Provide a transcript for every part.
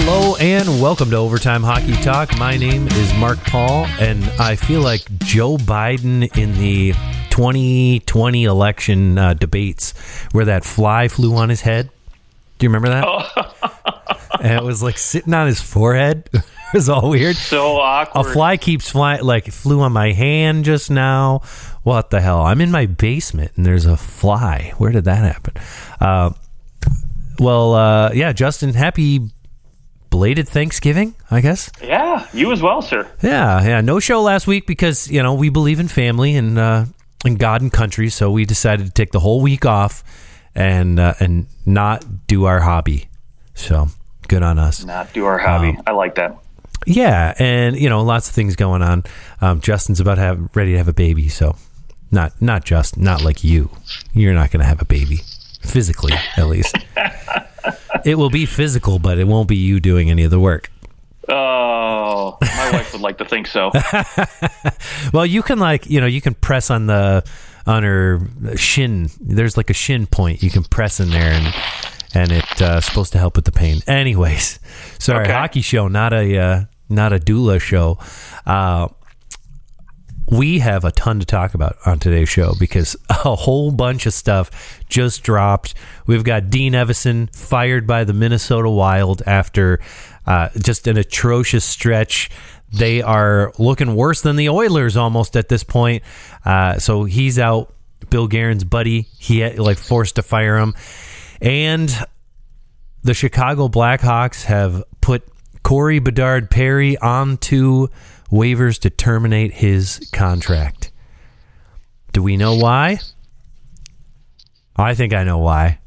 Hello and welcome to Overtime Hockey Talk. My name is Mark Paul, and I feel like Joe Biden in the 2020 election uh, debates where that fly flew on his head. Do you remember that? Oh. and it was like sitting on his forehead. it was all weird. So awkward. A fly keeps flying, like it flew on my hand just now. What the hell? I'm in my basement and there's a fly. Where did that happen? Uh, well, uh, yeah, Justin, happy belated Thanksgiving, I guess. yeah, you as well, sir. Yeah, yeah. No show last week because you know we believe in family and uh, and God and country, so we decided to take the whole week off and uh, and not do our hobby. So good on us. Not do our hobby. I like that. Yeah, and you know, lots of things going on. Um, Justin's about to have ready to have a baby, so not not just not like you. You're not going to have a baby physically, at least. it will be physical, but it won't be you doing any of the work. Oh, my wife would like to think so. Well, you can like you know you can press on the on her shin. There's like a shin point you can press in there and. And it's uh, supposed to help with the pain. Anyways, sorry, Okay. hockey show, not a uh, not a doula show. Uh, we have a ton to talk about on today's show because a whole bunch of stuff just dropped. We've got Dean Evason fired by the Minnesota Wild after uh, just an atrocious stretch. They are looking worse than the Oilers almost at this point. Uh, so he's out. Bill Guerin's buddy, he had, like forced to fire him, and the Chicago Blackhawks have put Corey Bedard Perry onto waivers to terminate his contract. Do we know why? I think I know why.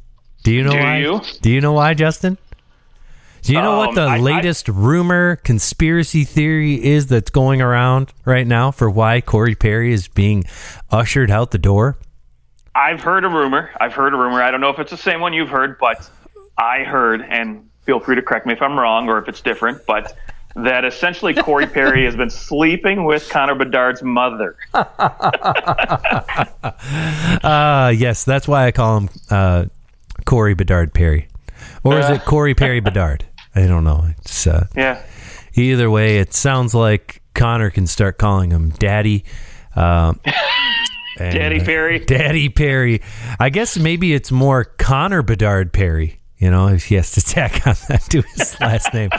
Do you know Do why? you? Do you know why, Justin? Do you know what Um, the I- I- latest rumor, conspiracy theory is that's going around right now for why Corey Perry is being ushered out the door? I've heard a rumor. I've heard a rumor. I don't know if it's the same one you've heard, but I heard, and feel free to correct me if I'm wrong or if it's different, but that essentially Corey Perry has been sleeping with Connor Bedard's mother. Uh, yes, that's why I call him uh, Corey Bedard Perry. Or is it Corey Perry Bedard? I don't know. It's uh, Yeah. either way. It sounds like Connor can start calling him Daddy. Um, and, Daddy uh, Perry. Daddy Perry. I guess maybe it's more Connor Bedard Perry. You know, if he has to tack on that to his last name.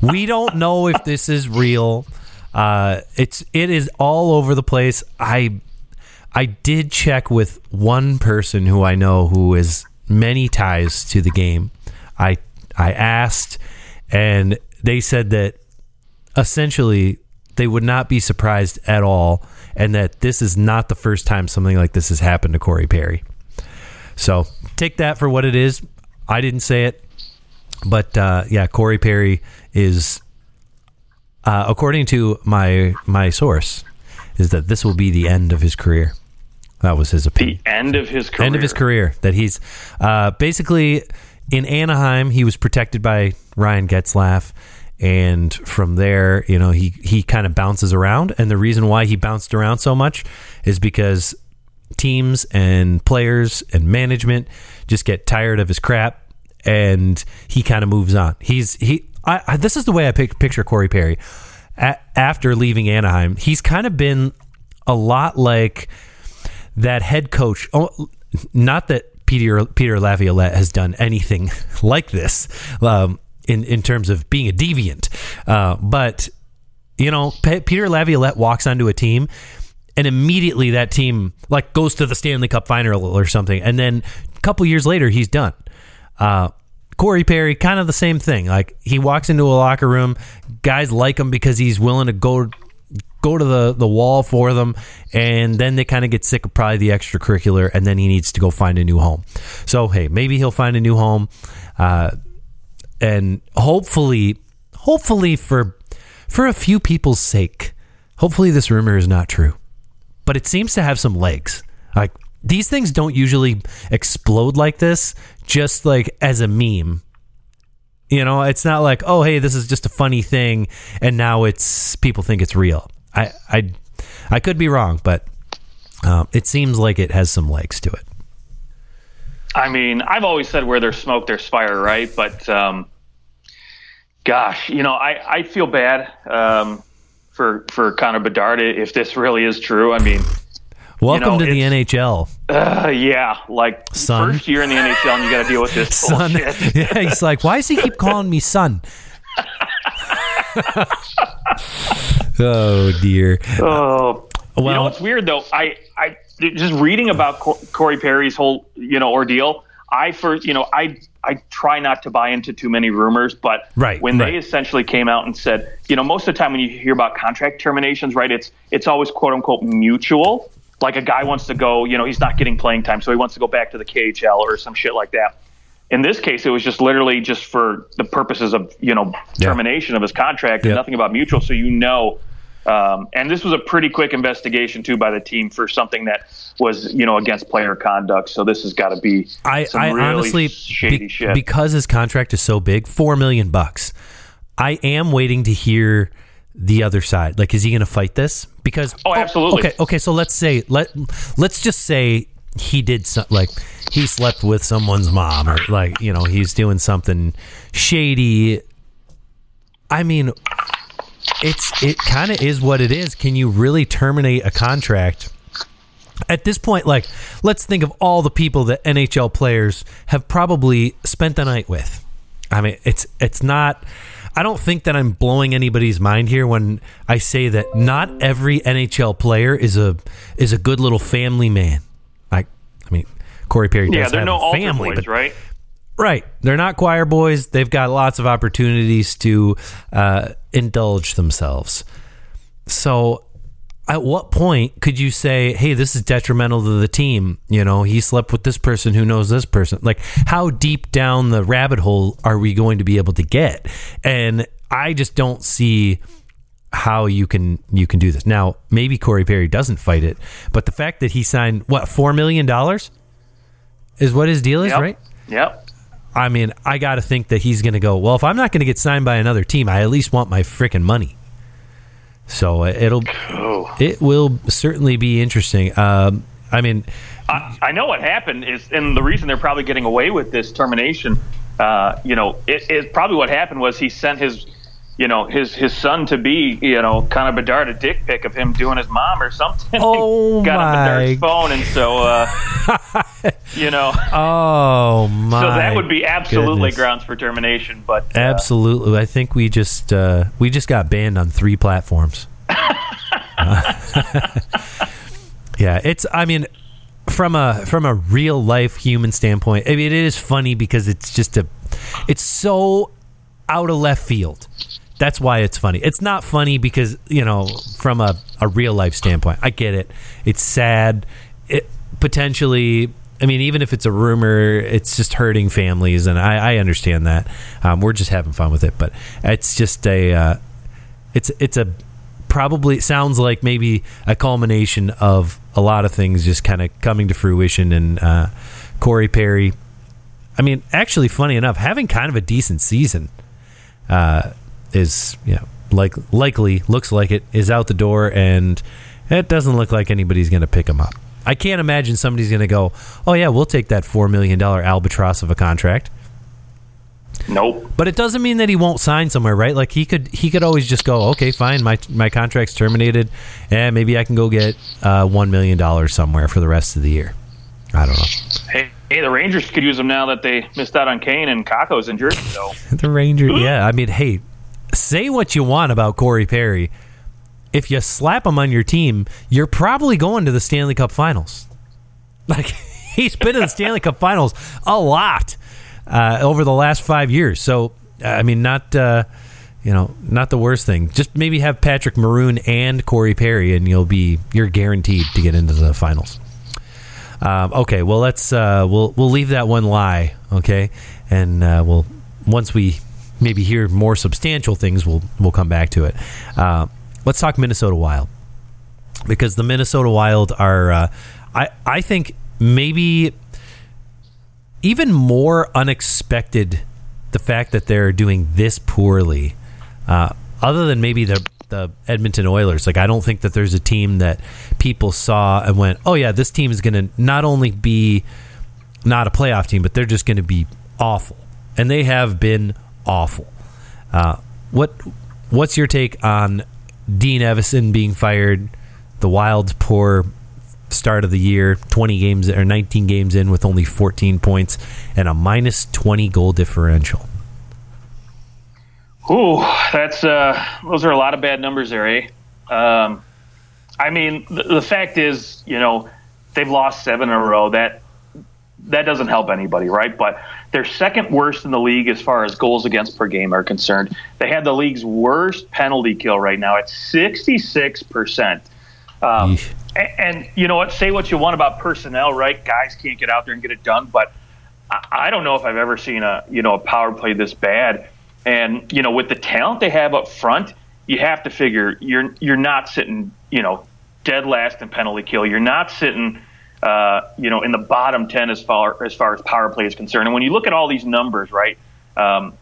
We don't know if this is real. Uh, it's it is all over the place. I I did check with one person who I know who has many ties to the game. I I asked, and they said that essentially they would not be surprised at all, and that this is not the first time something like this has happened to Corey Perry. So take that for what it is. I didn't say it, but uh, yeah, Corey Perry is, uh, according to my my source, is that this will be the end of his career. That was his opinion. The end of his career. End of his career. That he's uh, basically in Anaheim. He was protected by Ryan Getzlaf, and from there, you know, he he kind of bounces around. And the reason why he bounced around so much is because teams and players and management just get tired of his crap, and he kind of moves on. He's he. I, I, this is the way I pic- picture Corey Perry. A- after leaving Anaheim, he's kind of been a lot like that head coach. Oh, not that Peter Peter Laviolette has done anything like this um, in in terms of being a deviant, uh, but you know, Pe- Peter Laviolette walks onto a team. And immediately that team like goes to the Stanley Cup final or something, and then a couple years later he's done. Uh, Corey Perry, kind of the same thing. Like he walks into a locker room, guys like him because he's willing to go go to the, the wall for them, and then they kind of get sick of probably the extracurricular, and then he needs to go find a new home. So hey, maybe he'll find a new home, uh, and hopefully, hopefully for for a few people's sake, hopefully this rumor is not true, but it seems to have some legs. Like these things don't usually explode like this, just like as a meme. You know, it's not like, oh, hey, this is just a funny thing, and now it's people think it's real. I, I, I could be wrong, but um, it seems like it has some legs to it. I mean, I've always said where there's smoke, there's fire, right? But um, gosh, you know, I, I feel bad um, for for Connor Bedard if this really is true. I mean, Welcome know, to the NHL, uh, yeah, like Son. first year in the NHL, and you got to deal with this son. bullshit. yeah, he's like, why does he keep calling me son? oh dear. Oh, you Well- know what's weird though? I, I just reading about Cor- Corey Perry's whole you know ordeal. I first, you know, I I try not to buy into too many rumors, but Right, when right. they essentially came out and said, you know, most of the time when you hear about contract terminations, right, it's it's always quote unquote mutual. Like a guy wants to go, you know, he's not getting playing time, so he wants to go back to the KHL or some shit like that. In this case, it was just literally just for the purposes of you know Yeah. termination of his contract Yeah. and nothing about mutual. So you know, um, and this was a pretty quick investigation too by the team for something that was you know against player conduct. So this has got to be I, I really honestly shady be- shit. because his contract is so big, four million bucks. I am waiting to hear the other side. Like, is he going to fight this? Because Oh, absolutely. Okay, okay. So let's say let let's just say he did some, like he slept with someone's mom or like you know he's doing something shady. I mean, it's it kind of is what it is. Can you really terminate a contract? At this point, like, let's think of all the people that NHL players have probably spent the night with. I mean, it's it's not. I don't think that I'm blowing anybody's mind here when I say that not every NHL player is a is a good little family man. Like, I mean, Corey Perry does yeah, they're have no a family, boys, but right? Right. They're not choir boys. They've got lots of opportunities to uh, indulge themselves. So, at what point could you say, hey, this is detrimental to the team? You know, he slept with this person who knows this person. Like, how deep down the rabbit hole are we going to be able to get? And I just don't see how you can you can do this. Now, maybe Corey Perry doesn't fight it, but the fact that he signed what four million dollars is what his deal is, Yep. right? Yep. I mean, I got to think that he's going to go. Well, if I'm not going to get signed by another team, I at least want my freaking money. So uh, it'll Oh. it will certainly be interesting. Um, I mean, I, I know what happened is, and the reason they're probably getting away with this termination, uh, you know, it, it probably what happened was he sent his, you know, his his son to be, you know, kind of Bedard a dick pic of him doing his mom or something. Oh, got on my- Bedard's phone, and so, uh, you know, oh my! so that would be absolutely goodness. grounds for termination. But uh, Absolutely, I think we just uh, we just got banned on three platforms. yeah, it's. I mean, from a from a real life human standpoint, I mean, it is funny because it's just a, it's so out of left field. That's why it's funny. It's not funny because you know from a, a real life standpoint. I get it. It's sad. It potentially. I mean, even if it's a rumor, it's just hurting families, and I, I understand that. Um, we're just having fun with it, but it's just a. Uh, it's it's a probably it sounds like maybe a culmination of a lot of things just kind of coming to fruition and uh, Corey Perry. I mean, actually, funny enough, having kind of a decent season uh, is you know like likely looks like it is out the door, and it doesn't look like anybody's going to pick him up. I can't imagine somebody's going to go, "Oh yeah, we'll take that four million dollar albatross of a contract." nope. But it doesn't mean that he won't sign somewhere, right? Like he could he could always just go, okay, fine, my my contract's terminated, and maybe I can go get uh, one million dollars somewhere for the rest of the year. I don't know. Hey, hey, the Rangers could use him now that they missed out on Kane and Kakko's injured. So The Rangers, yeah. I mean, hey, say what you want about Corey Perry. If you slap him on your team, you're probably going to the Stanley Cup Finals. Like he's been in the Stanley Cup Finals a lot uh, over the last five years. So I mean, not uh, you know, not the worst thing. Just maybe have Patrick Maroon and Corey Perry, and you'll be you're guaranteed to get into the finals. Um, okay, well let's uh, we'll we'll leave that one lie, okay, and uh, we'll once we maybe hear more substantial things, we'll we'll come back to it. Uh, let's talk Minnesota Wild because the Minnesota Wild are uh, I I think maybe even more unexpected the fact that they're doing this poorly. Uh, other than maybe the the Edmonton Oilers, like I don't think that there's a team that people saw and went, "Oh yeah, this team is going to not only be not a playoff team, but they're just going to be awful," and they have been awful. Uh, what what's your take on Dean Evason being fired? The Wild's poor start of the year, 20 games or 19 games in with only 14 points and a minus 20 goal differential. Ooh, that's uh, those are a lot of bad numbers there, eh? Um, I mean, the, the fact is, you know, they've lost seven in a row. That that doesn't help anybody, right? But they're second worst in the league as far as goals against per game are concerned. They had the league's worst penalty kill right now at 66%. Um, and, and, you know what? Say what you want about personnel, right? Guys can't get out there and get it done, but I, I don't know if I've ever seen a you know a power play this bad. And you know, with the talent they have up front, you have to figure you're you're not sitting you know dead last in penalty kill. You're not sitting uh, you know, in the bottom ten as far as far as power play is concerned. And when you look at all these numbers, right, um,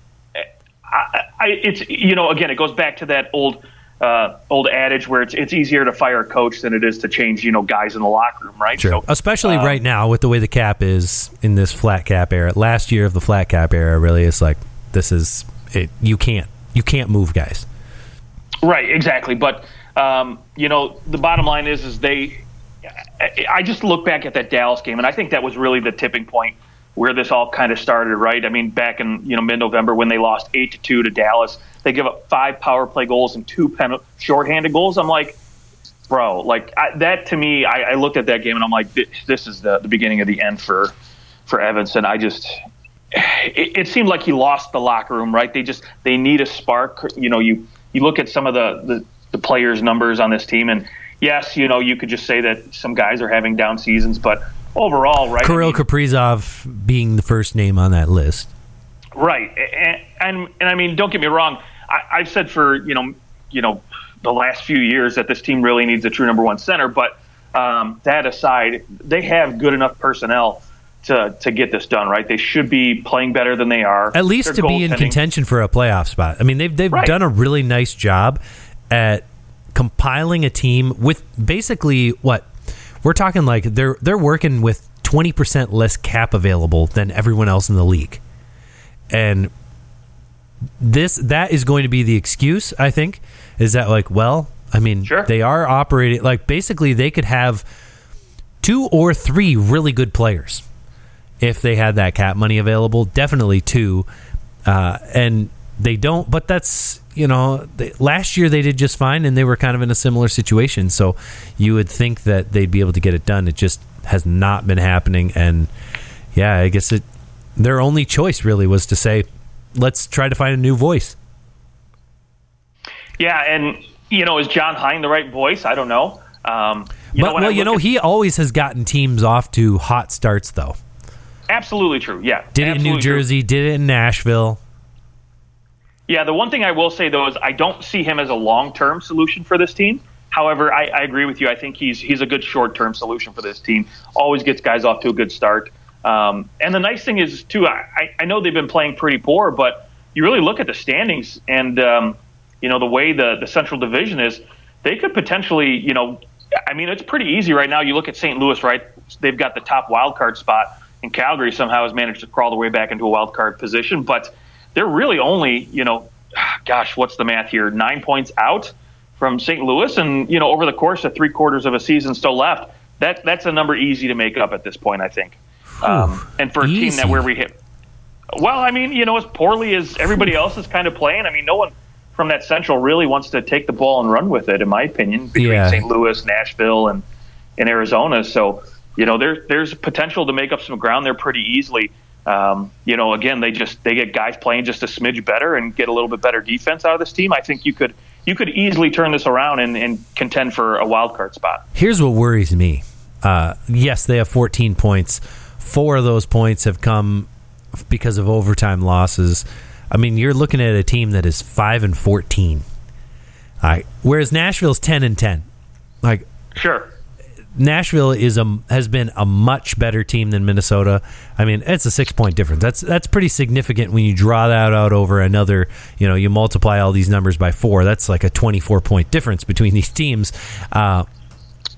I, I, it's you know, again, it goes back to that old. Uh, old adage where it's it's easier to fire a coach than it is to change you know guys in the locker room, right? Sure. So, Especially um, right now with the way the cap is in this flat cap era. Last year of the flat cap era, really, it's like this is it. You can't you can't move guys. Right. Exactly. But um, you know the bottom line is is they I just look back at that Dallas game, and I think that was really the tipping point where this all kind of started. Right? I mean, back in you know mid-November when they lost eight to two to Dallas, they give up five power play goals and two pen- shorthanded goals. I'm like, bro, like I, that to me, I, I, looked at that game and I'm like, this is the, the beginning of the end for for Evason. I just. It, it seemed like he lost the locker room, right? They just they need a spark. You know, you you look at some of the, the the players' numbers on this team, and yes, you know, you could just say that some guys are having down seasons, but overall, right? Kirill I mean, Kaprizov being the first name on that list. Right, and and, and I mean, don't get me wrong. I, I've said for you know, you know, the last few years that this team really needs a true number one center. But um, that aside, they have good enough personnel to to get this done. Right, they should be playing better than they are. At least to be in contention for a playoff spot. I mean, they've they've right. done a really nice job at compiling a team with basically what we're talking like they're they're working with 20% less cap available than everyone else in the league. And this that is going to be the excuse, I think, is that like, well, I mean, sure. they are operating like basically they could have two or three really good players if they had that cap money available. Definitely two. Uh, and they don't, but that's you know, they, last year they did just fine, and they were kind of in a similar situation. So you would think that they'd be able to get it done. It just has not been happening, and yeah, I guess it. Their only choice really was to say, "Let's try to find a new voice." Yeah, and you know, is John Hynes the right voice? I don't know. Um, you but, know, well, you know, at, he always has gotten teams off to hot starts, though. Absolutely true. Yeah, did it in New Jersey, true. did it in Nashville. Yeah, the one thing I will say though is I don't see him as a long-term solution for this team. However, I, I agree with you. I think he's he's a good short-term solution for this team. Always gets guys off to a good start. Um, and the nice thing is too, I, I know they've been playing pretty poor, but you really look at the standings and um, you know the way the the Central Division is, they could potentially, you know, I mean it's pretty easy right now. You look at St. Louis, right? They've got the top wild card spot, and Calgary somehow has managed to crawl their way back into a wild card position, but they're really only, you know, gosh, what's the math here? Nine points out from St. Louis, and you know, over the course of three quarters of a season still left, that that's a number easy to make up at this point, I think. Um, and for a easy. team that where we hit, well, I mean, you know, as poorly as everybody else is kind of playing, I mean, no one from that Central really wants to take the ball and run with it, in my opinion, between yeah. St. Louis, Nashville, and and Arizona. So, you know, there there's potential to make up some ground there pretty easily um, you know, again, they just they get guys playing just a smidge better and get a little bit better defense out of this team. I think you could you could easily turn this around and, and contend for a wild card spot. Here's what worries me. Uh, yes, they have 14 points. Four of those points have come because of overtime losses. I mean, you're looking at a team that is five and 14. All right, whereas Nashville's 10 and 10. Like, sure Nashville is a has been a much better team than Minnesota. I mean, it's a six point difference. That's that's pretty significant when you draw that out over another. You know, you multiply all these numbers by four. That's like a twenty four point difference between these teams. Uh,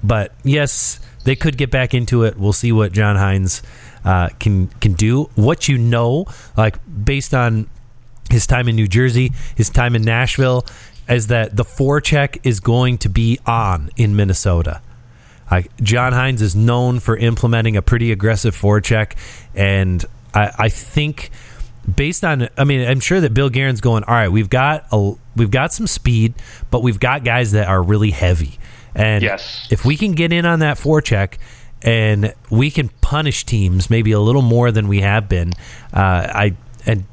but yes, they could get back into it. We'll see what John Hynes uh, can can do. What you know, like based on his time in New Jersey, his time in Nashville, is that the forecheck is going to be on in Minnesota. Like John Hynes is known for implementing a pretty aggressive forecheck, and I, I think based on I mean I'm sure that Bill Guerin's going all right we've got a we've got some speed but we've got guys that are really heavy and Yes. if we can get in on that forecheck and we can punish teams maybe a little more than we have been uh, I and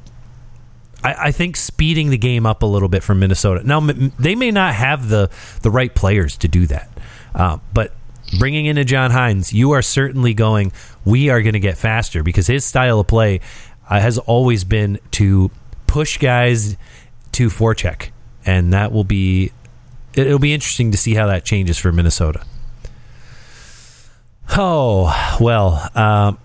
I, I think speeding the game up a little bit from Minnesota. Now m- they may not have the the right players to do that, uh, but bringing in a John Hynes, you are certainly going. We are going to get faster because his style of play uh, has always been to push guys to forecheck, and that will be. it- It'll be interesting to see how that changes for Minnesota. Oh well, um,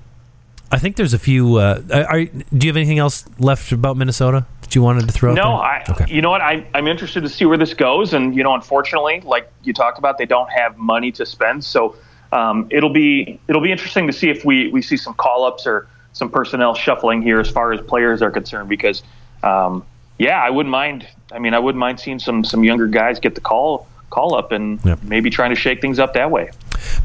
I think there's a few. Uh, are, do you have anything else left about Minnesota that you wanted to throw? No? I. Okay. You know what? I, I'm interested to see where this goes, and you know, unfortunately, like you talked about, they don't have money to spend, so um, it'll be it'll be interesting to see if we we see some call ups or some personnel shuffling here as far as players are concerned. Because, um, yeah, I wouldn't mind. I mean, I wouldn't mind seeing some some younger guys get the call call up and Yep. maybe trying to shake things up that way.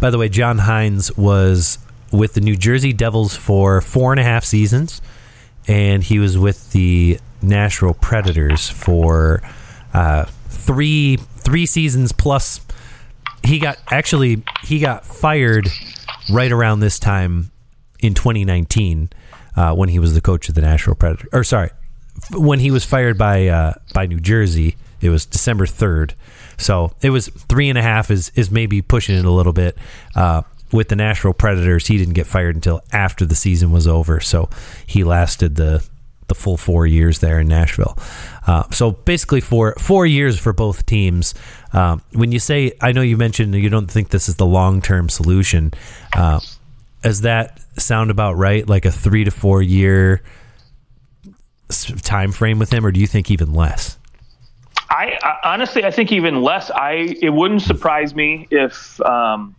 By the way, John Hynes was with the New Jersey Devils for four and a half seasons, and he was with the Nashville Predators for uh, three three seasons plus. He got actually he got fired right around this time in 2019 uh, when he was the coach of the Nashville Predators. Or sorry, when he was fired by uh, by New Jersey, it was December 3rd. So it was three and a half is is maybe pushing it a little bit. Uh, with the Nashville Predators, he didn't get fired until after the season was over. So he lasted the the full four years there in Nashville. Uh, so basically, four four years for both teams. Um, when you say, I know you mentioned you don't think this is the long term solution. Uh, does that sound about right? Like a three to four year time frame with him, or do you think even less? I, I honestly, I think even less. I it wouldn't surprise me if um,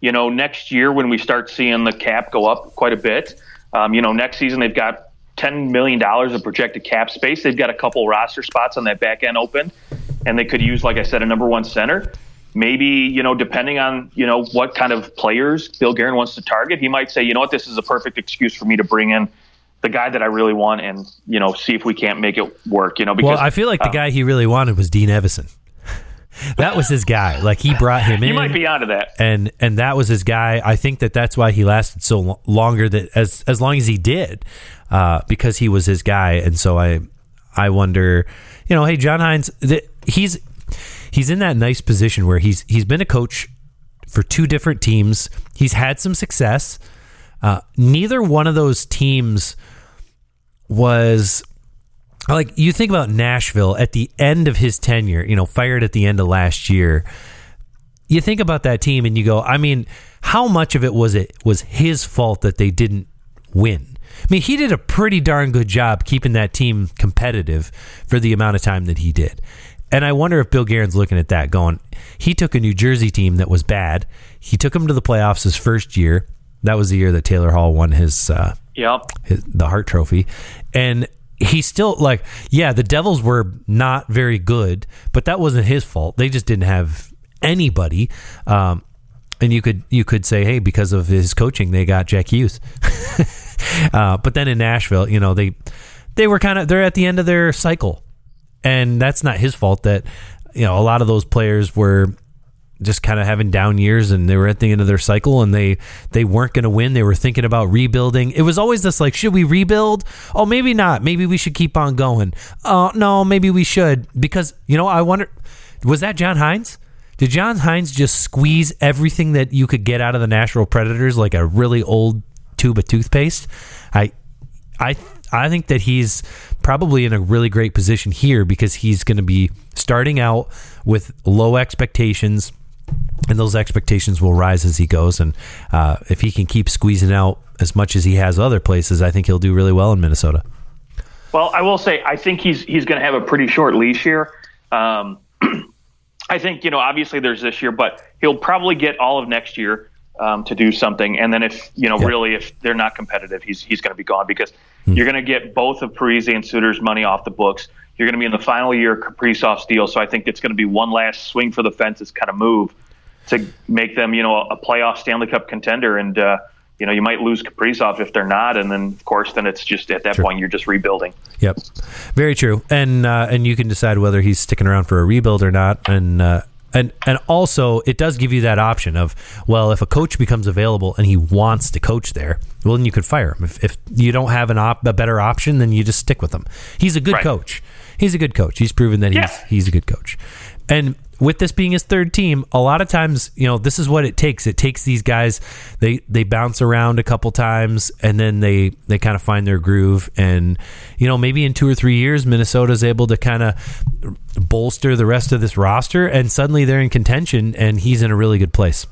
you know next year when we start seeing the cap go up quite a bit. Um, you know, next season they've got ten million dollars of projected cap space. They've got a couple roster spots on that back end open, and they could use, like I said, a number one center. Maybe you know, depending on you know what kind of players Bill Guerin wants to target, he might say, you know what, this is a perfect excuse for me to bring in the guy that I really want, and you know, see if we can't make it work. You know, because Well, I feel like the guy he really wanted was Dean Evason. That was his guy. Like he brought him in. you might be onto that. and and that was his guy. I think that that's why he lasted so lo- longer that as as long as he did, uh, because he was his guy. And so I I wonder, you know, hey John Hynes, th- he's he's in that nice position where he's he's been a coach for two different teams. He's had some success. Uh, neither one of those teams was like you think about Nashville at the end of his tenure, you know, fired at the end of last year. You think about that team and you go, I mean, how much of it was it was his fault that they didn't win? I mean, he did a pretty darn good job keeping that team competitive for the amount of time that he did. And I wonder if Bill Guerin's looking at that going, he took a New Jersey team that was bad. He took them to the playoffs his first year. That was the year that Taylor Hall won his uh, Yep. his, the Hart Trophy, and he still like yeah the Devils were not very good, but that wasn't his fault. They just didn't have anybody. Um, and you could you could say hey because of his coaching they got Jack Hughes. uh, but then in Nashville, you know they they were kind of they're at the end of their cycle, and that's not his fault. That you know a lot of those players were just kind of having down years and they were at the end of their cycle and they they weren't going to win. They were thinking about rebuilding. It was always this like should we rebuild? Oh maybe not. Maybe we should keep on going. Oh no maybe we should. Because you know i wonder was that john hynes? Did john hynes just squeeze everything that you could get out of the nashville predators like a really old tube of toothpaste? I I I think that he's probably in a really great position here because he's going to be starting out with low expectations, and those expectations will rise as he goes. And uh, if he can keep squeezing out as much as he has other places, I think he'll do really well in Minnesota. Well, I will say I think he's he's going to have a pretty short leash here. Um, I think you know obviously there's this year, but he'll probably get all of next year. Um, to do something. And then if you know Yeah. really if they're not competitive, he's he's going to be gone because Hmm. you're going to get both of Parise and Suter's money off the books. You're going to be in the final year of Kaprizov's deal, so I think it's going to be one last swing for the fences kind of move to make them you know a playoff Stanley Cup contender and. Uh, you know, you might lose Kaprizov if they're not, and then of course, then it's just at that point you're just rebuilding. Yep, very true. And uh, and you can decide whether he's sticking around for a rebuild or not. And uh, and and also, it does give you that option of well, if a coach becomes available and he wants to coach there, well, then you could fire him. If, if you don't have an op- a better option, then you just stick with him. He's a good Right. coach. He's a good coach. He's proven that he's Yeah. he's a good coach. And with this being his third team, a lot of times, you know, this is what it takes. It takes these guys they they bounce around a couple times and then they they kind of find their groove and you know, maybe in 2 or 3 years Minnesota's able to kind of bolster the rest of this roster and suddenly they're in contention and he's in a really good place.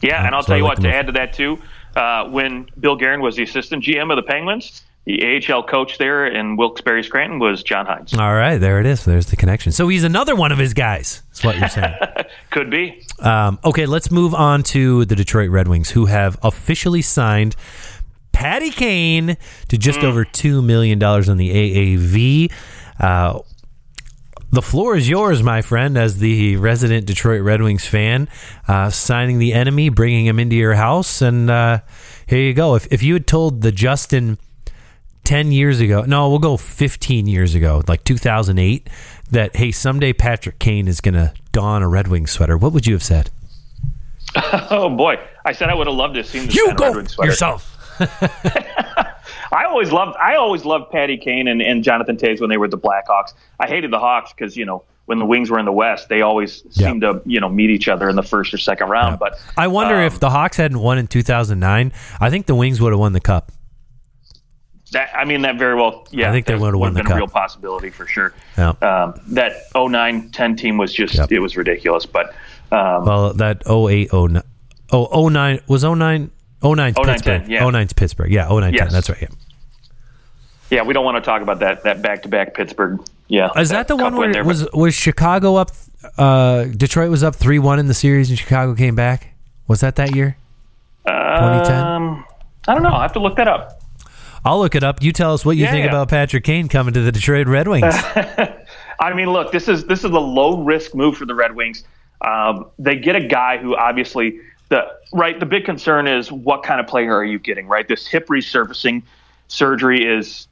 Yeah, and I'll so tell you like what, to add to that too, uh, when Bill Guerin was the assistant GM of the Penguins, the AHL coach there in Wilkes-Barre Scranton was John Hynes. All right, there it is. There's the connection. So he's another one of his guys. That's what you're saying. Could be. Um, okay, let's move on to the Detroit Red Wings, who have officially signed Patty Kane to just over two million dollars on the AAV. Uh, the floor is yours, my friend, as the resident Detroit Red Wings fan, uh, signing the enemy, bringing him into your house, and uh, here you go. If if you had told the Justin 10 years ago, no, we'll go 15 years ago, like 2008, that, hey, someday Patrick Kane is going to don a Red Wing sweater, what would you have said? Oh boy, I said I would have loved to have seen this You Red go yourself. I always loved I always loved Patty Kane and, and Jonathan Toews when they were the Blackhawks. I hated the Hawks because you know when the Wings were in the West, they always Yeah. seemed to you know meet each other in the first or second round. But I wonder um, if the Hawks hadn't won in 2009, I think the Wings would have won the cup. That I mean that very well. Yeah, I think they that would've won the been cup. a real possibility for sure. Yeah. Um, that 09-10 team was just Yep. it was ridiculous. But um, Well, that 08, 09, oh, 09, was 09, 09's 09, Pittsburgh. 10, yeah. 09's Pittsburgh. Yeah, 09, 10. That's right. Yeah. yeah, we don't want to talk about that that back to back Pittsburgh. Yeah, Is that the one where there, was was Chicago up? Uh, Detroit was up three one in the series, and Chicago came back. Was that that year? 2010? Um, I don't know. I have to look that up. I'll look it up. You tell us what you Yeah, think about Patrick Kane coming to the Detroit Red Wings. I mean, look, this is this is a low risk move for the Red Wings. Um, they get a guy who obviously the right. The big concern is what kind of player are you getting? Right, this hip resurfacing surgery is.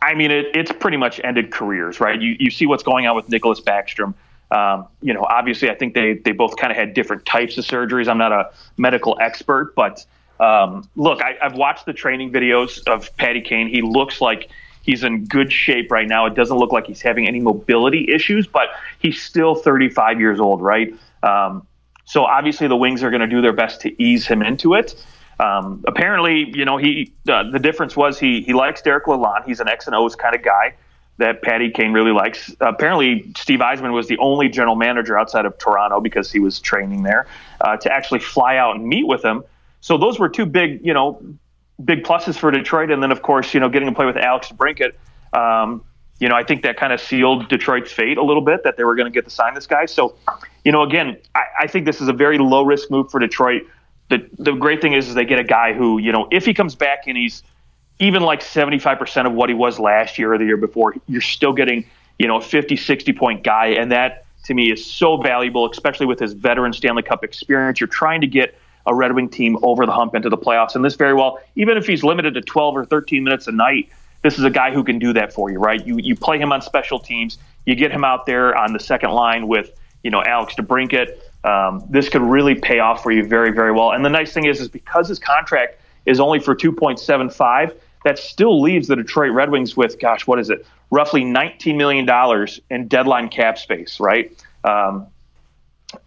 I mean, it, it's pretty much ended careers, right? You you see what's going on with Nicklas Backstrom. Um, you know, obviously, I think they they both kind of had different types of surgeries. I'm not a medical expert, but um, look, I, I've watched the training videos of Patty Kane. He looks like he's in good shape right now. It doesn't look like he's having any mobility issues, but he's still 35 years old, right? Um, so obviously, the Wings are going to do their best to ease him into it. Um, apparently, you know, he uh, the difference was he he likes Derek Lalonde. He's an X and O's kind of guy that Patty Kane really likes. apparently, Steve Yzerman was the only general manager outside of Toronto because he was training there uh, to actually fly out and meet with him. So those were two big, you know, big pluses for Detroit. And then, of course, you know, getting to play with Alex DeBrincat. Um, you know, I think that kind of sealed Detroit's fate a little bit that they were going to get to sign this guy. So, you know, again, I, I think this is a very low risk move for Detroit. The the great thing is, is they get a guy who, you know, if he comes back and he's even like 75% of what he was last year or the year before, you're still getting, you know, a 50, 60 point guy. And that to me is so valuable, especially with his veteran Stanley Cup experience. You're trying to get a Red Wing team over the hump into the playoffs. And this very well, even if he's limited to 12 or 13 minutes a night, this is a guy who can do that for you, right? You you play him on special teams, you get him out there on the second line with, you know, Alex DeBrincat. Um, this could really pay off for you very, very well. And the nice thing is, is because his contract is only for 2.75, that still leaves the Detroit Red Wings with, gosh, what is it? Roughly $19 million in deadline cap space, right? Um,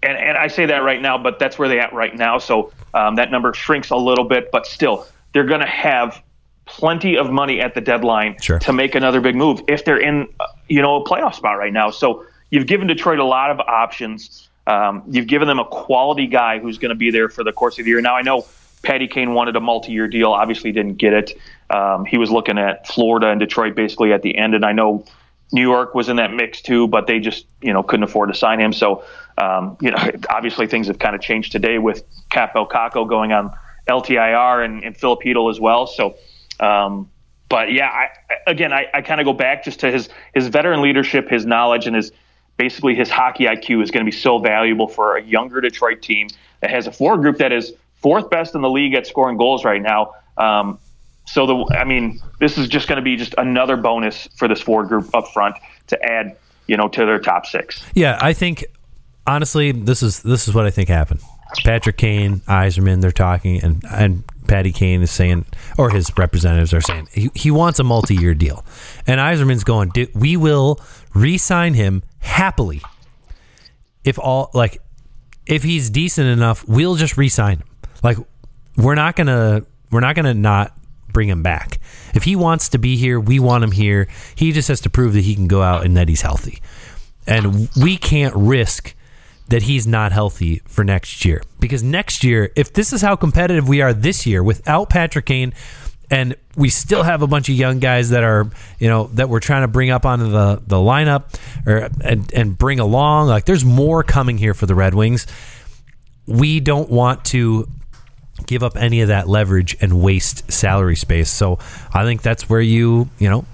and, and I say that right now, but that's where they at right now. So um, that number shrinks a little bit, but still, they're going to have plenty of money at the deadline Sure. to make another big move if they're in, uh, you know, a playoff spot right now. So you've given Detroit a lot of options. Um, you've given them a quality guy who's going to be there for the course of the year. Now I know Patty Kane wanted a multi-year deal. Obviously, didn't get it. Um, he was looking at Florida and Detroit basically at the end, and I know New York was in that mix too, but they just you know couldn't afford to sign him. So um, you know, obviously things have kind of changed today with Kaapo Kakko going on LTIR and, and Filip Chytil as well. So, um, but yeah, I, again, I, I kind of go back just to his his veteran leadership, his knowledge, and his basically his hockey IQ is going to be so valuable for a younger Detroit team that has a forward group that is fourth best in the league at scoring goals right now. Um, so the, I mean, this is just going to be just another bonus for this forward group up front to add, you know, to their top six. Yeah, I think honestly, this is this is what I think happened. Patrick Kane, Yzerman, they're talking, and and Patty Kane is saying, or his representatives are saying, he, he wants a multi-year deal, and Yzerman's going, we will re-sign him happily if all like if he's decent enough, we'll just re-sign him. Like we're not gonna we're not gonna not bring him back. If he wants to be here, we want him here. He just has to prove that he can go out and that he's healthy. And we can't risk that he's not healthy for next year. Because next year, if this is how competitive we are this year without Patrick Kane, and we still have a bunch of young guys that are, you know, that we're trying to bring up onto the, the lineup or and, and bring along. Like there's more coming here for the Red Wings. We don't want to give up any of that leverage and waste salary space. So I think that's where you, you know,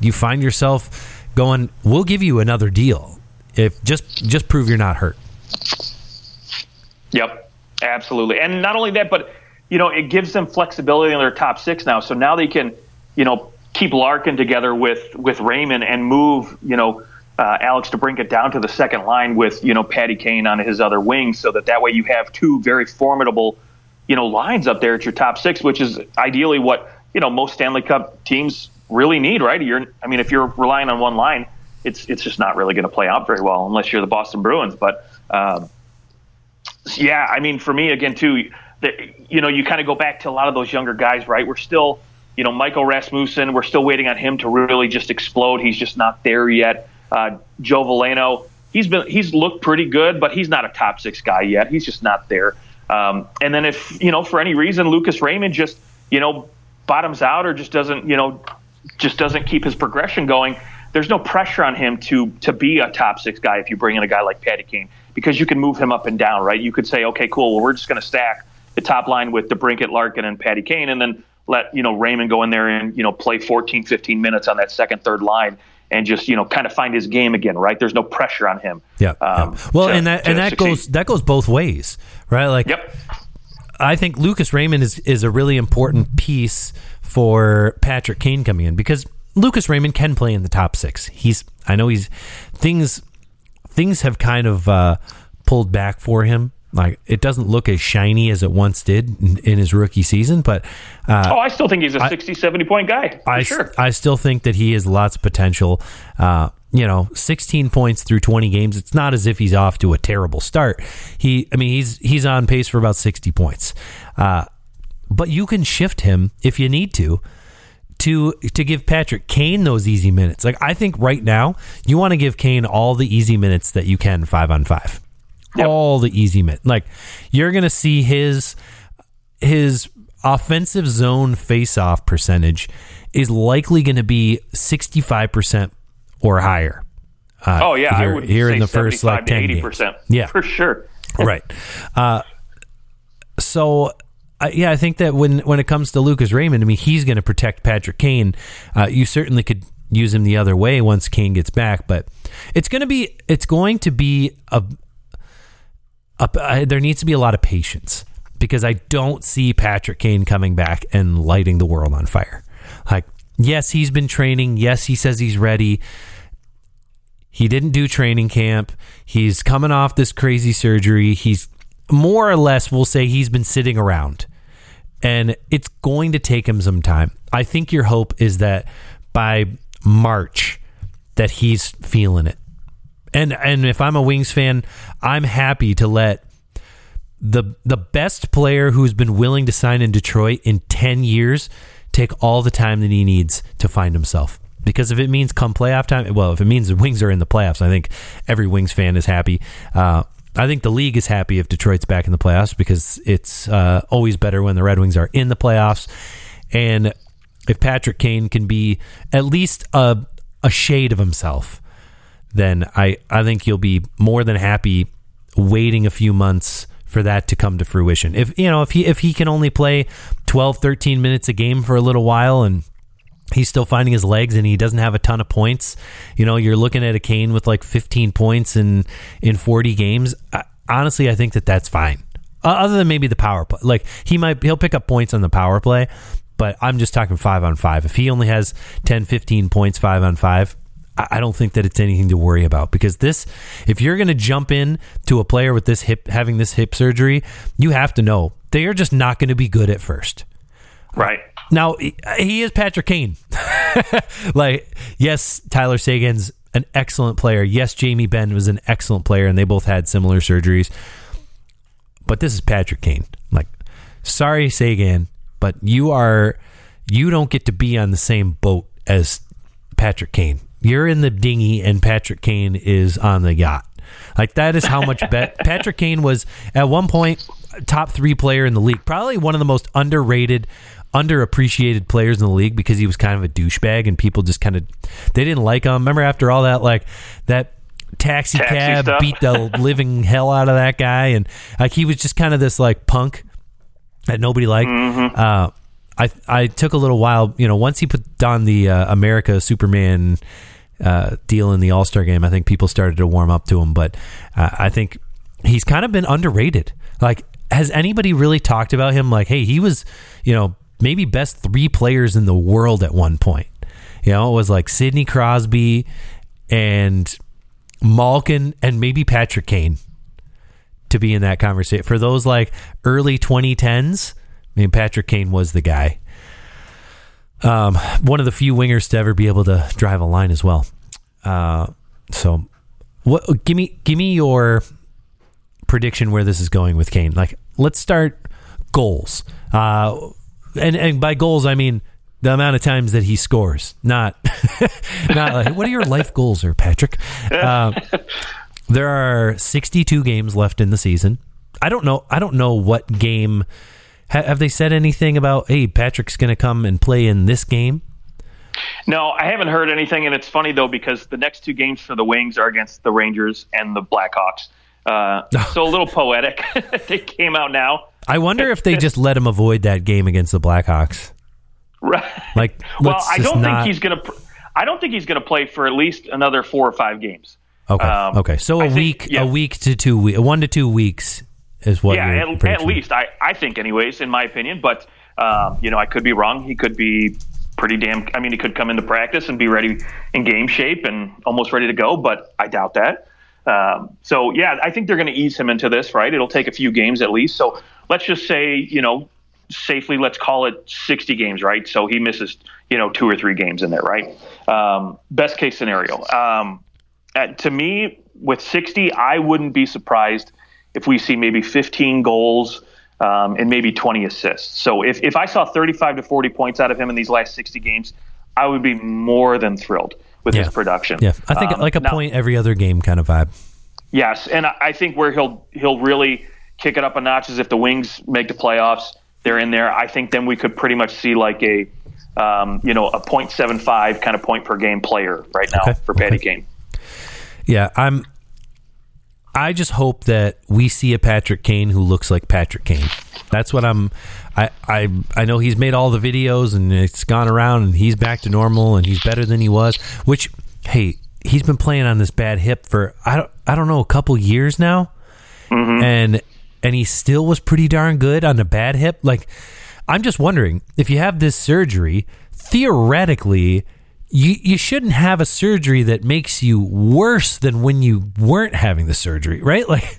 you find yourself going, we'll give you another deal. If just just prove you're not hurt. Yep, absolutely. And not only that, but you know, it gives them flexibility in their top six now. So now they can, you know, keep Larkin together with with Raymond and move, you know, uh, Alex DeBrincat down to the second line with you know Patty Kane on his other wing, so that that way you have two very formidable, you know, lines up there at your top six, which is ideally what you know most Stanley Cup teams really need, right? You're, I mean, if you're relying on one line, it's it's just not really going to play out very well unless you're the Boston Bruins, but. Um, yeah, I mean, for me again too, you know, you kind of go back to a lot of those younger guys, right? We're still, you know, Michael Rasmussen. We're still waiting on him to really just explode. He's just not there yet. Uh, Joe Veleno, he's been he's looked pretty good, but he's not a top six guy yet. He's just not there. Um, and then if you know for any reason Lucas Raymond just you know bottoms out or just doesn't you know just doesn't keep his progression going, there's no pressure on him to to be a top six guy if you bring in a guy like Patty Kane because you can move him up and down, right? You could say, okay, cool, well, we're just going to stack the top line with DeBrincat, Larkin, and Patty Kane, and then let you know Raymond go in there and you know play 14, 15 minutes on that second, third line, and just you know kind of find his game again, right? There's no pressure on him. Yeah. Um, yeah. Well, to, and that and that succeed. goes that goes both ways, right? Like, yep. I think Lucas Raymond is is a really important piece for Patrick Kane coming in because Lucas Raymond can play in the top six. He's I know he's things things have kind of uh, pulled back for him. Like it doesn't look as shiny as it once did in, in his rookie season, but uh, oh, I still think he's a 60, 70 point guy. I sure. I still think that he has lots of potential. Uh, you know, 16 points through 20 games. It's not as if he's off to a terrible start. He, I mean, he's he's on pace for about 60 points. Uh, but you can shift him if you need to to to give Patrick Kane those easy minutes. Like I think right now you want to give Kane all the easy minutes that you can five on five. Yep. All the easy minutes. Like you're going to see his his offensive zone face-off percentage is likely going to be 65% or higher. Uh, oh yeah, here, here in the first like 10 80%. Yeah. For sure. right. Uh, so I, yeah, I think that when when it comes to Lucas Raymond, I mean, he's going to protect Patrick Kane. Uh, you certainly could use him the other way once Kane gets back, but it's going to be it's going to be a, there needs to be a lot of patience because I don't see Patrick Kane coming back and lighting the world on fire. Like, yes, he's been training. Yes, he says he's ready. He didn't do training camp. He's coming off this crazy surgery. He's more or less, we'll say he's been sitting around and it's going to take him some time. I think your hope is that by March that he's feeling it. And and if I'm a Wings fan, I'm happy to let the the best player who's been willing to sign in Detroit in 10 years take all the time that he needs to find himself. Because if it means come playoff time, well, if it means the Wings are in the playoffs, I think every Wings fan is happy. Uh, I think the league is happy if Detroit's back in the playoffs because it's uh, always better when the Red Wings are in the playoffs. And if Patrick Kane can be at least a a shade of himself, then I I think you'll be more than happy waiting a few months for that to come to fruition. If you know if he if he can only play 12 13 minutes a game for a little while and he's still finding his legs and he doesn't have a ton of points, you know, you're looking at a Kane with like 15 points in in 40 games. I, honestly, I think that that's fine. Uh, other than maybe the power play. Like he might he'll pick up points on the power play, but I'm just talking 5 on 5. If he only has 10 15 points 5 on 5, I don't think that it's anything to worry about because this, if you're going to jump in to a player with this hip, having this hip surgery, you have to know they are just not going to be good at first. Right. Now, he is Patrick Kane. like, yes, Tyler Seguin's an excellent player. Yes, Jamie Benn was an excellent player, and they both had similar surgeries. But this is Patrick Kane. Like, sorry, Seguin, but you are, you don't get to be on the same boat as Patrick Kane. You're in the dinghy and Patrick Kane is on the yacht. Like that is how much bet Patrick Kane was at one point top three player in the league. Probably one of the most underrated, underappreciated players in the league because he was kind of a douchebag and people just kind of they didn't like him. Remember after all that like that taxi, Taxi cab stuff. beat the living hell out of that guy and like he was just kind of this like punk that nobody liked. Mm-hmm. Uh, I I took a little while, you know, once he put on the uh, America Superman uh, deal in the All Star game, I think people started to warm up to him. But uh, I think he's kind of been underrated. Like, has anybody really talked about him? Like, hey, he was, you know, maybe best three players in the world at one point. You know, it was like Sidney Crosby and Malkin and maybe Patrick Kane to be in that conversation. For those like early 2010s, I mean, Patrick Kane was the guy. Um, one of the few wingers to ever be able to drive a line as well. Uh, so, what? Give me, give me your prediction where this is going with Kane. Like, let's start goals. Uh, and and by goals, I mean the amount of times that he scores, not not like what are your life goals, there, Patrick? Uh, there are 62 games left in the season. I don't know. I don't know what game. Ha- have they said anything about? Hey, Patrick's going to come and play in this game. No, I haven't heard anything, and it's funny though because the next two games for the Wings are against the Rangers and the Blackhawks. Uh, so a little poetic. they came out now. I wonder if they just let him avoid that game against the Blackhawks. Right. Like, well, I don't not- think he's gonna. pr- I don't think he's gonna play for at least another four or five games. Okay. Um, okay. So a I think- week, yeah. a week to two weeks, one to two weeks is what. yeah, at, at least I, I think, anyways, in my opinion. But um, you know, I could be wrong. He could be pretty damn. I mean, he could come into practice and be ready in game shape and almost ready to go. But I doubt that. Um, so yeah, I think they're going to ease him into this. Right, it'll take a few games at least. So let's just say, you know, safely, let's call it 60 games. Right, so he misses, you know, two or three games in there. Right, um, best case scenario. Um, at, to me, with 60, I wouldn't be surprised if we see maybe 15 goals um, and maybe 20 assists. So if, if I saw 35 to 40 points out of him in these last 60 games, I would be more than thrilled with Yeah. his production. Yeah, I think Um, like a now- point every other game kind of vibe. Yes, and I think where he'll he'll really kick it up a notch is if the Wings make the playoffs, they're in there. I think then we could pretty much see like a um, you know a .75 kind of point per game player right now Okay, for Patty okay. Kane. Yeah, I'm. I just hope that we see a Patrick Kane who looks like Patrick Kane. That's what I'm. I I I know he's made all the videos and it's gone around and he's back to normal and he's better than he was. Which hey, he's been playing on this bad hip for I don't I don't know a couple years now, mm-hmm. and and he still was pretty darn good on the bad hip. Like I'm just wondering if you have this surgery, theoretically, you you shouldn't have a surgery that makes you worse than when you weren't having the surgery, right? Like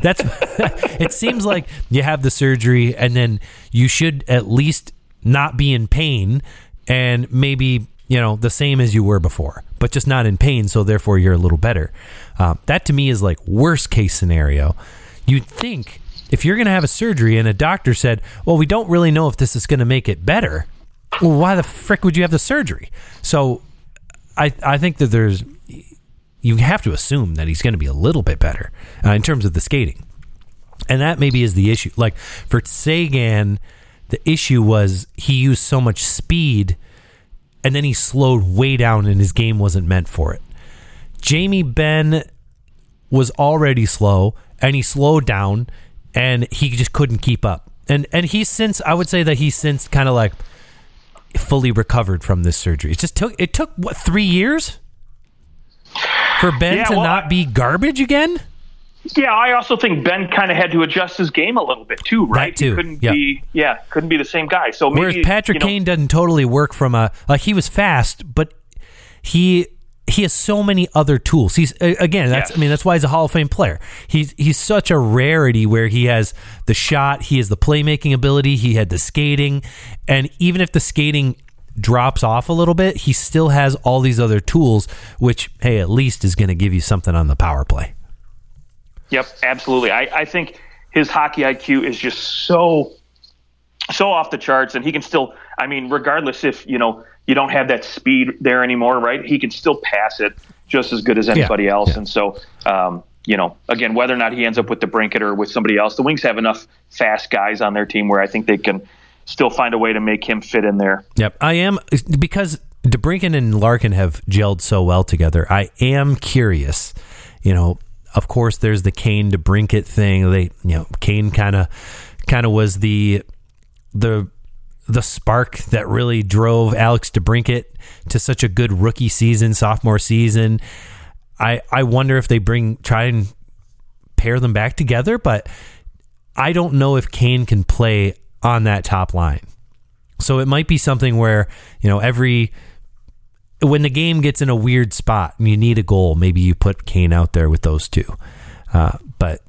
that's it seems like you have the surgery and then you should at least not be in pain and maybe you know the same as you were before but just not in pain so therefore you're a little better uh, that to me is like worst case scenario you'd think if you're going to have a surgery and a doctor said well we don't really know if this is going to make it better well why the frick would you have the surgery so i i think that there's you have to assume that he's going to be a little bit better uh, in terms of the skating. And that maybe is the issue. Like for Seguin, the issue was he used so much speed and then he slowed way down, and his game wasn't meant for it. Jamie Benn was already slow, and he slowed down, and he just couldn't keep up. And and he's since I would say that he's since kind of like fully recovered from this surgery. It just took it took what three years for Benn Yeah, to well, not be garbage again. Yeah, I also think Benn kind of had to adjust his game a little bit too, right? too, He couldn't yeah. be, yeah, couldn't be the same guy. So maybe, Whereas Patrick you know, Kane doesn't totally work from a like he was fast, but he he has so many other tools. He's again, that's. I mean that's why he's a Hall of Fame player. He's he's such a rarity where he has the shot, he has the playmaking ability, he had the skating, and even if the skating drops off a little bit, he still has all these other tools, which hey, at least is going to give you something on the power play. Yep, absolutely. I, I think his hockey IQ is just so so off the charts, and he can still. I mean, regardless if you know you don't have that speed there anymore, right? He can still pass it just as good as anybody else. yeah. And so, um, you know, again, whether or not he ends up with DeBrincat or with somebody else, the Wings have enough fast guys on their team where I think they can still find a way to make him fit in there. Yep, I am because DeBrincat and Larkin have gelled so well together. I am curious. You know, of course, there's the Kane DeBrincat thing. They, you know, Kane kind of, kind of was the, the, the spark that really drove Alex DeBrincat to such a good rookie season, sophomore season. I I wonder if they bring try and pair them back together, but I don't know if Kane can play on that top line. So it might be something where, you know, every when the game gets in a weird spot and you need a goal, maybe you put Kane out there with those two. Uh, but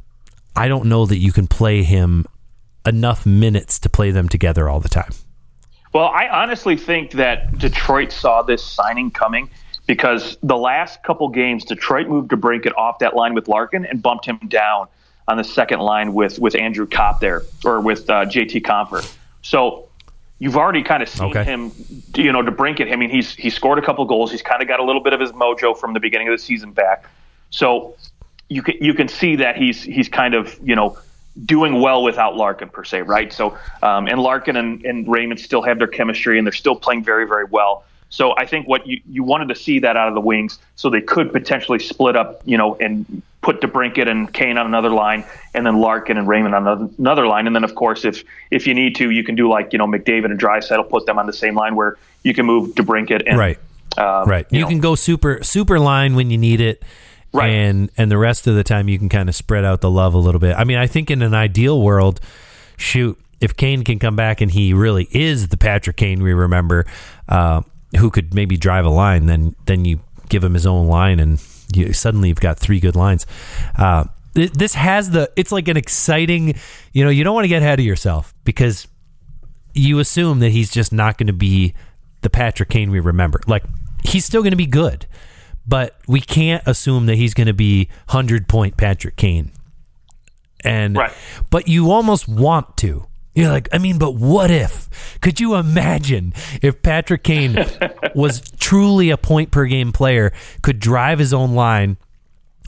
I don't know that you can play him enough minutes to play them together all the time. Well, I honestly think that Detroit saw this signing coming because the last couple games, Detroit moved DeBrincat off that line with Larkin and bumped him down on the second line with with Andrew Copp there or with uh, JT Compher. So you've already kind of seen Okay. him, you know, DeBrincat. I mean, he's he scored a couple goals. He's kind of got a little bit of his mojo from the beginning of the season back. So you can you can see that he's he's kind of you know doing well without Larkin per se, right? So um, and Larkin and, and Raymond still have their chemistry and they're still playing very very well. So I think what you you wanted to see that out of the Wings, so they could potentially split up, you know, and put DeBrincat and Kane on another line, and then Larkin and Raymond on another, another line, and then of course if if you need to, you can do like you know McDavid and Draisaitl, put them on the same line where you can move DeBrincat and Right. um, Right. You, know, can go super super line when you need it. Right. And and the rest of the time you can kind of spread out the love a little bit. I mean, I think in an ideal world, shoot, if Kane can come back and he really is the Patrick Kane we remember, uh, who could maybe drive a line, then then you give him his own line and you suddenly you've got three good lines. Uh, th- this has the it's like an exciting, you know, you don't want to get ahead of yourself because you assume that he's just not going to be the Patrick Kane we remember. Like he's still going to be good, but we can't assume that he's going to be 100 point Patrick Kane. And Right. but you almost want to. You're like, I mean, but what if? Could you imagine if Patrick Kane was truly a point per game player, could drive his own line?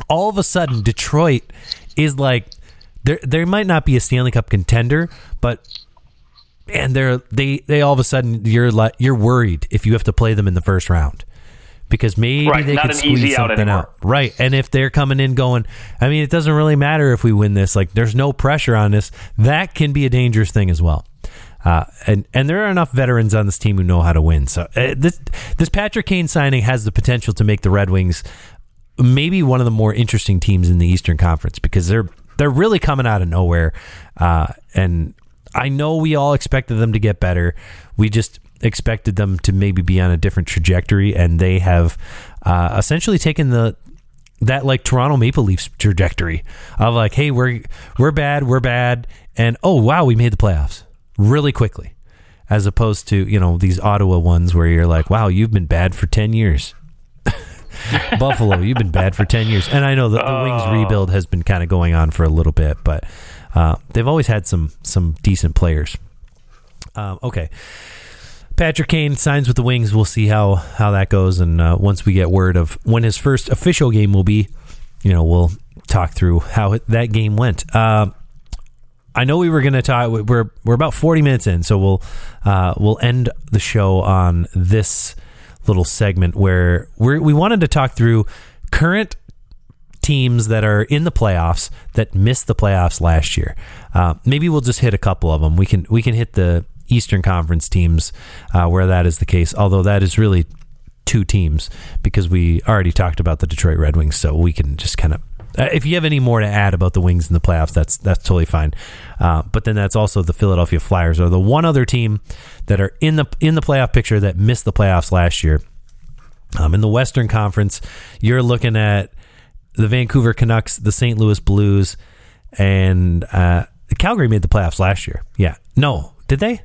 All of a sudden, Detroit is like, there. There might not be a Stanley Cup contender, but and they're they they all of a sudden you're like you're worried if you have to play them in the first round because maybe Right, they could squeeze out something anymore. out. Right and if they're coming in going i mean it doesn't really matter if we win this like there's no pressure on this. That can be a dangerous thing as well. Uh, and and there are enough veterans on this team who know how to win. So uh, this this patrick kane signing has the potential to make the red wings maybe one of the more interesting teams in the Eastern Conference because they're they're really coming out of nowhere, uh, and I know we all expected them to get better. We just expected them to maybe be on a different trajectory, and they have uh, essentially taken the that like Toronto Maple Leafs trajectory of like, hey, we're we're bad, we're bad, and oh wow, we made the playoffs really quickly, as opposed to you know these Ottawa ones where you're like, wow, you've been bad for ten years. Buffalo, you've been bad for 10 years. And I know that the Wings rebuild has been kind of going on for a little bit, but uh, they've always had some some decent players. Um, okay. Patrick Kane signs with the Wings. We'll see how, how that goes. And uh, once we get word of when his first official game will be, you know, we'll talk through how that game went. Um I know we were going to talk. We're we're about forty minutes in, so we'll uh, we'll end the show on this little segment where we we wanted to talk through current teams that are in the playoffs that missed the playoffs last year. Uh, maybe we'll just hit a couple of them. We can we can hit the Eastern Conference teams uh, where that is the case. Although that is really two teams because we already talked about the Detroit Red Wings, so we can just kind of. Uh, if you have any more to add about the Wings in the playoffs, that's that's totally fine. Uh, but then that's also the Philadelphia Flyers are the one other team that are in the in the playoff picture that missed the playoffs last year. Um, in the Western Conference, you're looking at the Vancouver Canucks, the St. Louis Blues, and uh, Calgary made the playoffs last year. Yeah, no, did they?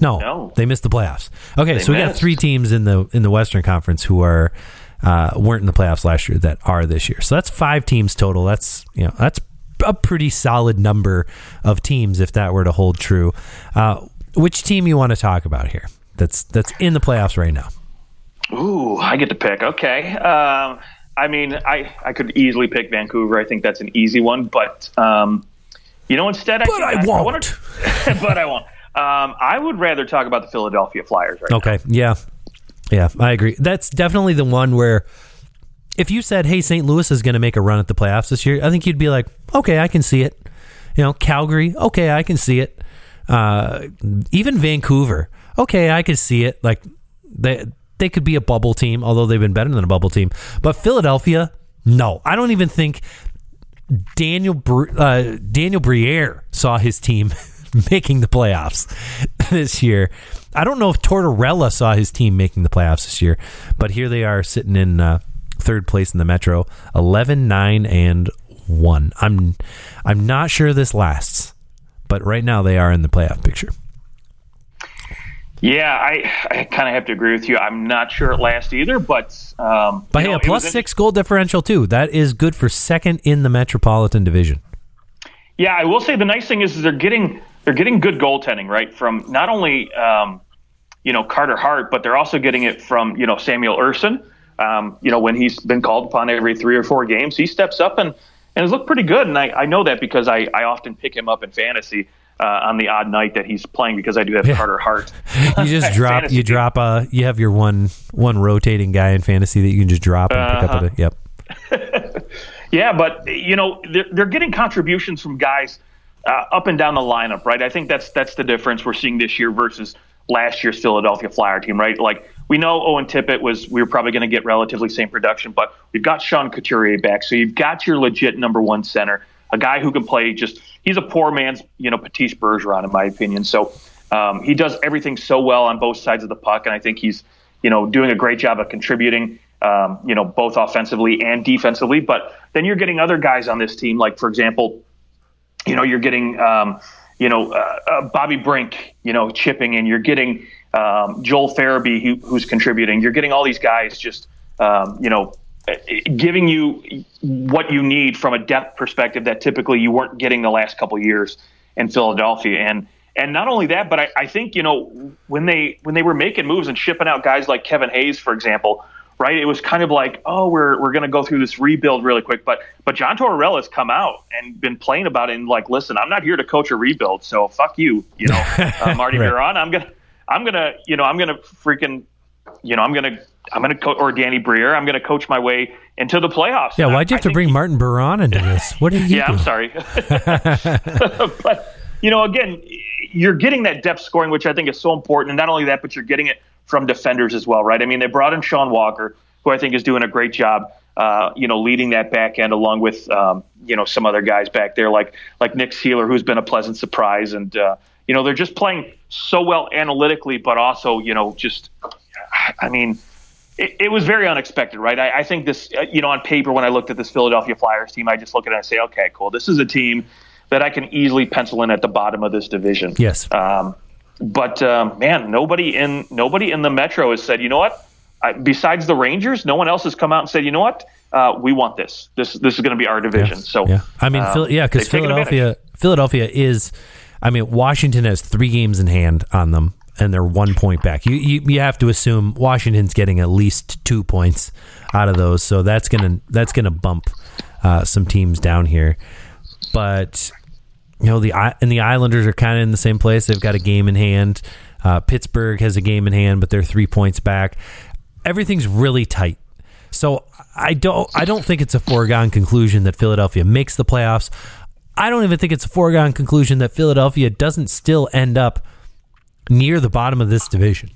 No, No. they missed the playoffs. Okay, so we got three teams in the in the Western Conference who are uh, weren't in the playoffs last year that are this year. So that's five teams total. That's you know that's a pretty solid number of teams if that were to hold true. Uh, which team you want to talk about here? That's that's in the playoffs right now. Ooh, I get to pick. Okay. Um, I mean, I, I could easily pick Vancouver. I think that's an easy one. But, um, you know, instead, I But I won't. wanna- but I won't. Um, I would rather talk about the Philadelphia Flyers right now. Okay. Yeah. Yeah, I agree. That's definitely the one where if you said, "Hey, St. Louis is going to make a run at the playoffs this year," I think you'd be like, "Okay, I can see it." You know, Calgary, okay, I can see it. Uh, even Vancouver, okay, I can see it. Like they they could be a bubble team, although they've been better than a bubble team. But Philadelphia, no, I don't even think Daniel uh, Daniel Briere saw his team making the playoffs this year. I don't know if Tortorella saw his team making the playoffs this year, but here they are sitting in uh, third place in the Metro, 11, 9, and 1. I'm I'm not sure this lasts, but right now they are in the playoff picture. Yeah, I, I kind of have to agree with you. I'm not sure it lasts either, but um, But hey, know, a plus six goal differential too. That is good for second in the Metropolitan Division. Yeah, I will say the nice thing is, is they're getting they're getting good goaltending right from not only um, you know Carter Hart, but they're also getting it from you know Samuel Ersson. Um, you know when he's been called upon every three or four games, he steps up and and has looked pretty good. And I, I know that because I, I often pick him up in fantasy uh, on the odd night that he's playing because I do have Yeah. Carter Hart. You just drop. Fantasy You drop. Uh, you have your one one rotating guy in fantasy that you can just drop and pick up. At a, yep. Yeah, but you know they're, they're getting contributions from guys uh, up and down the lineup, right? I think that's that's the difference we're seeing this year versus last year's Philadelphia Flyer team, right? Like we know Owen Tippett was we were probably going to get relatively same production, but we've got Sean Couturier back, so you've got your legit number one center, a guy who can play. Just he's a poor man's you know Patrice Bergeron, in my opinion. So um, he does everything so well on both sides of the puck, and I think he's you know doing a great job of contributing um, you know, both offensively and defensively. But then you're getting other guys on this team, like for example, you know, you're getting, um, you know, uh, uh, Bobby Brink, you know, chipping in. You're getting um, Joel Farabee, who, who's contributing. You're getting all these guys just, um, you know, uh, giving you what you need from a depth perspective that typically you weren't getting the last couple years in Philadelphia. And and not only that, but I, I think you know when they when they were making moves and shipping out guys like Kevin Hayes, for example, right? It was kind of like, oh, we're we're going to go through this rebuild really quick. But but John Tortorella has come out and been playing about it and like, listen, I'm not here to coach a rebuild, so fuck you, you know, uh, Marty Right. Biron. I'm gonna I'm gonna you know I'm gonna freaking you know I'm gonna I'm gonna co- or Danny Briere. I'm gonna coach my way into the playoffs. Yeah. Why'd you I have to bring he- Martin Biron into this? What did he yeah, do? I'm sorry. but, you know, again, you're getting that depth scoring, which I think is so important. And not only that, but you're getting it from defenders as well, right? I mean, they brought in Sean Walker, who I think is doing a great job, uh, you know, leading that back end along with, um, you know, some other guys back there like like Nick Seeler, who's been a pleasant surprise. And, uh, you know, they're just playing so well analytically, but also, you know, just, I mean, it, it was very unexpected, right? I, I think this, uh, you know, on paper, when I looked at this Philadelphia Flyers team, I just look at it and I say, okay, cool. This is a team that I can easily pencil in at the bottom of this division. Yes. Um, but um, man, nobody in nobody in the Metro has said, you know what? I, besides the Rangers, no one else has come out and said, you know what? Uh, we want this. This this is going to be our division. So yeah, I mean, um, Phil, yeah, because Philadelphia, Philadelphia is, I mean, Washington has three games in hand on them, and they're one point back. You you, you have to assume Washington's getting at least two points out of those, so that's gonna that's gonna bump uh, some teams down here. But you know the and the Islanders are kind of in the same place. They've got a game in hand. Uh, Pittsburgh has a game in hand, but they're three points back. Everything's really tight. So I don't I don't think it's a foregone conclusion that Philadelphia makes the playoffs. I don't even think it's a foregone conclusion that Philadelphia doesn't still end up near the bottom of this division.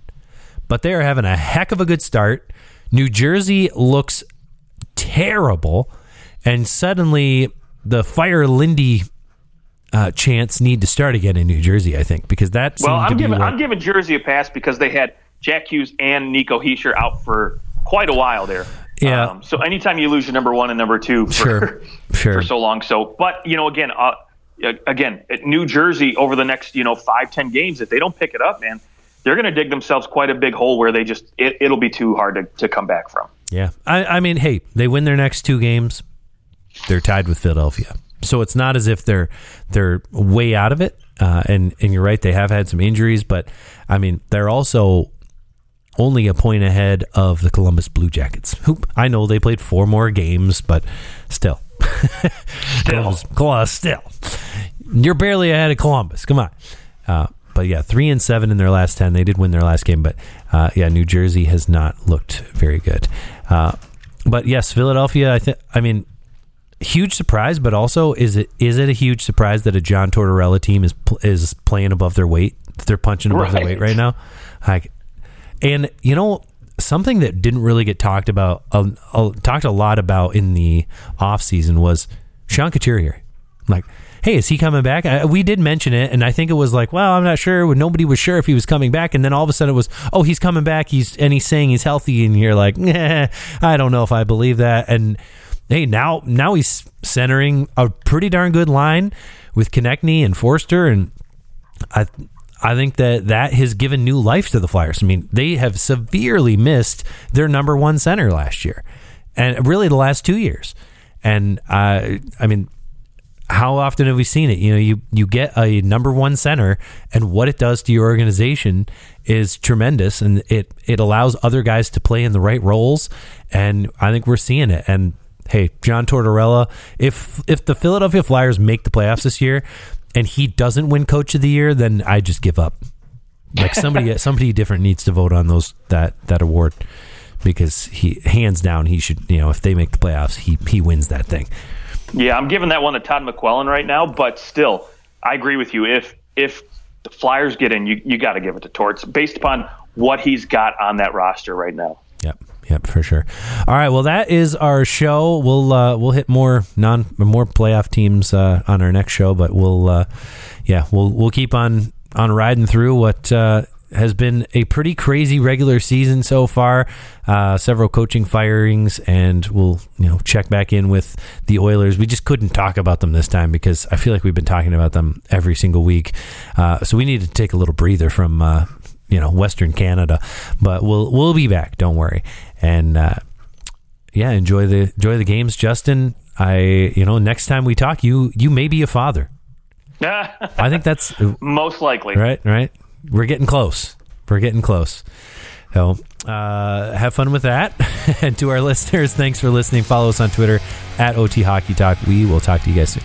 But they are having a heck of a good start. New Jersey looks terrible, and suddenly the fire Lindy uh, chants need to start again in New Jersey. I think because that's well, I'm giving I'm giving Jersey a pass because they had Jack Hughes and Nico Hischier out for quite a while there. Yeah. Um, so anytime you lose your number one and number two for, Sure. Sure. for so long, so but you know again, uh, again, at New Jersey over the next you know five ten games, if they don't pick it up, man, they're going to dig themselves quite a big hole where they just it, it'll be too hard to, to come back from. Yeah, I, I mean, hey, they win their next two games, they're tied with Philadelphia. So it's not as if they're they're way out of it. Uh, and and you're right, they have had some injuries, but I mean, they're also only a point ahead of the Columbus Blue Jackets. Who I know they played four more games, but still, Columbus, Columbus, still, you're barely ahead of Columbus. Come on. Uh, but yeah, three and seven in their last ten. They did win their last game, but uh, yeah, New Jersey has not looked very good. Uh, but yes, Philadelphia. I think. I mean, huge surprise, but also is it is it a huge surprise that a John Tortorella team is pl- is playing above their weight? That they're punching above their weight Right. right now. Like, and you know something that didn't really get talked about, uh, uh, talked a lot about in the off season was Sean Couturier. Like, hey, is he coming back? I, we did mention it, and I think it was like, well, I'm not sure. Nobody was sure if he was coming back, and then all of a sudden it was, oh, he's coming back. He's and he's saying he's healthy, and you're like, nah, I don't know if I believe that. And hey, now now he's centering a pretty darn good line with Konecny and Foerster, and I I think that that has given new life to the Flyers. I mean, they have severely missed their number one center last year, and really the last two years. And uh, I mean, how often have we seen it? You know, you you get a number one center, and what it does to your organization is tremendous, and it it allows other guys to play in the right roles, and I think we're seeing it. And hey, John Tortorella, if if the Philadelphia Flyers make the playoffs this year, and he doesn't win Coach of the Year, then I just give up. Like somebody somebody different needs to vote on those that that award because he hands down he should you know if they make the playoffs he he wins that thing. Yeah, I'm giving that one to Todd McLellan right now, but still, I agree with you. If if the Flyers get in, you you got to give it to Torts based upon what he's got on that roster right now. Yep, yep, for sure. All right, well, that is our show. We'll uh, we'll hit more non more playoff teams uh, on our next show, but we'll uh, yeah we'll we'll keep on on riding through what uh, has been a pretty crazy regular season so far. Uh, several coaching firings, and we'll you know check back in with the Oilers. We just couldn't talk about them this time because I feel like we've been talking about them every single week. Uh, so we need to take a little breather from uh, you know Western Canada, but we'll we'll be back. Don't worry, and uh, yeah, enjoy the enjoy the games, Justin. I you know next time we talk, you you may be a father. I think that's Most likely. right. Right. We're getting close. We're getting close. So uh, have fun with that. and to our listeners, thanks for listening. Follow us on Twitter at OT Hockey Talk. We will talk to you guys soon.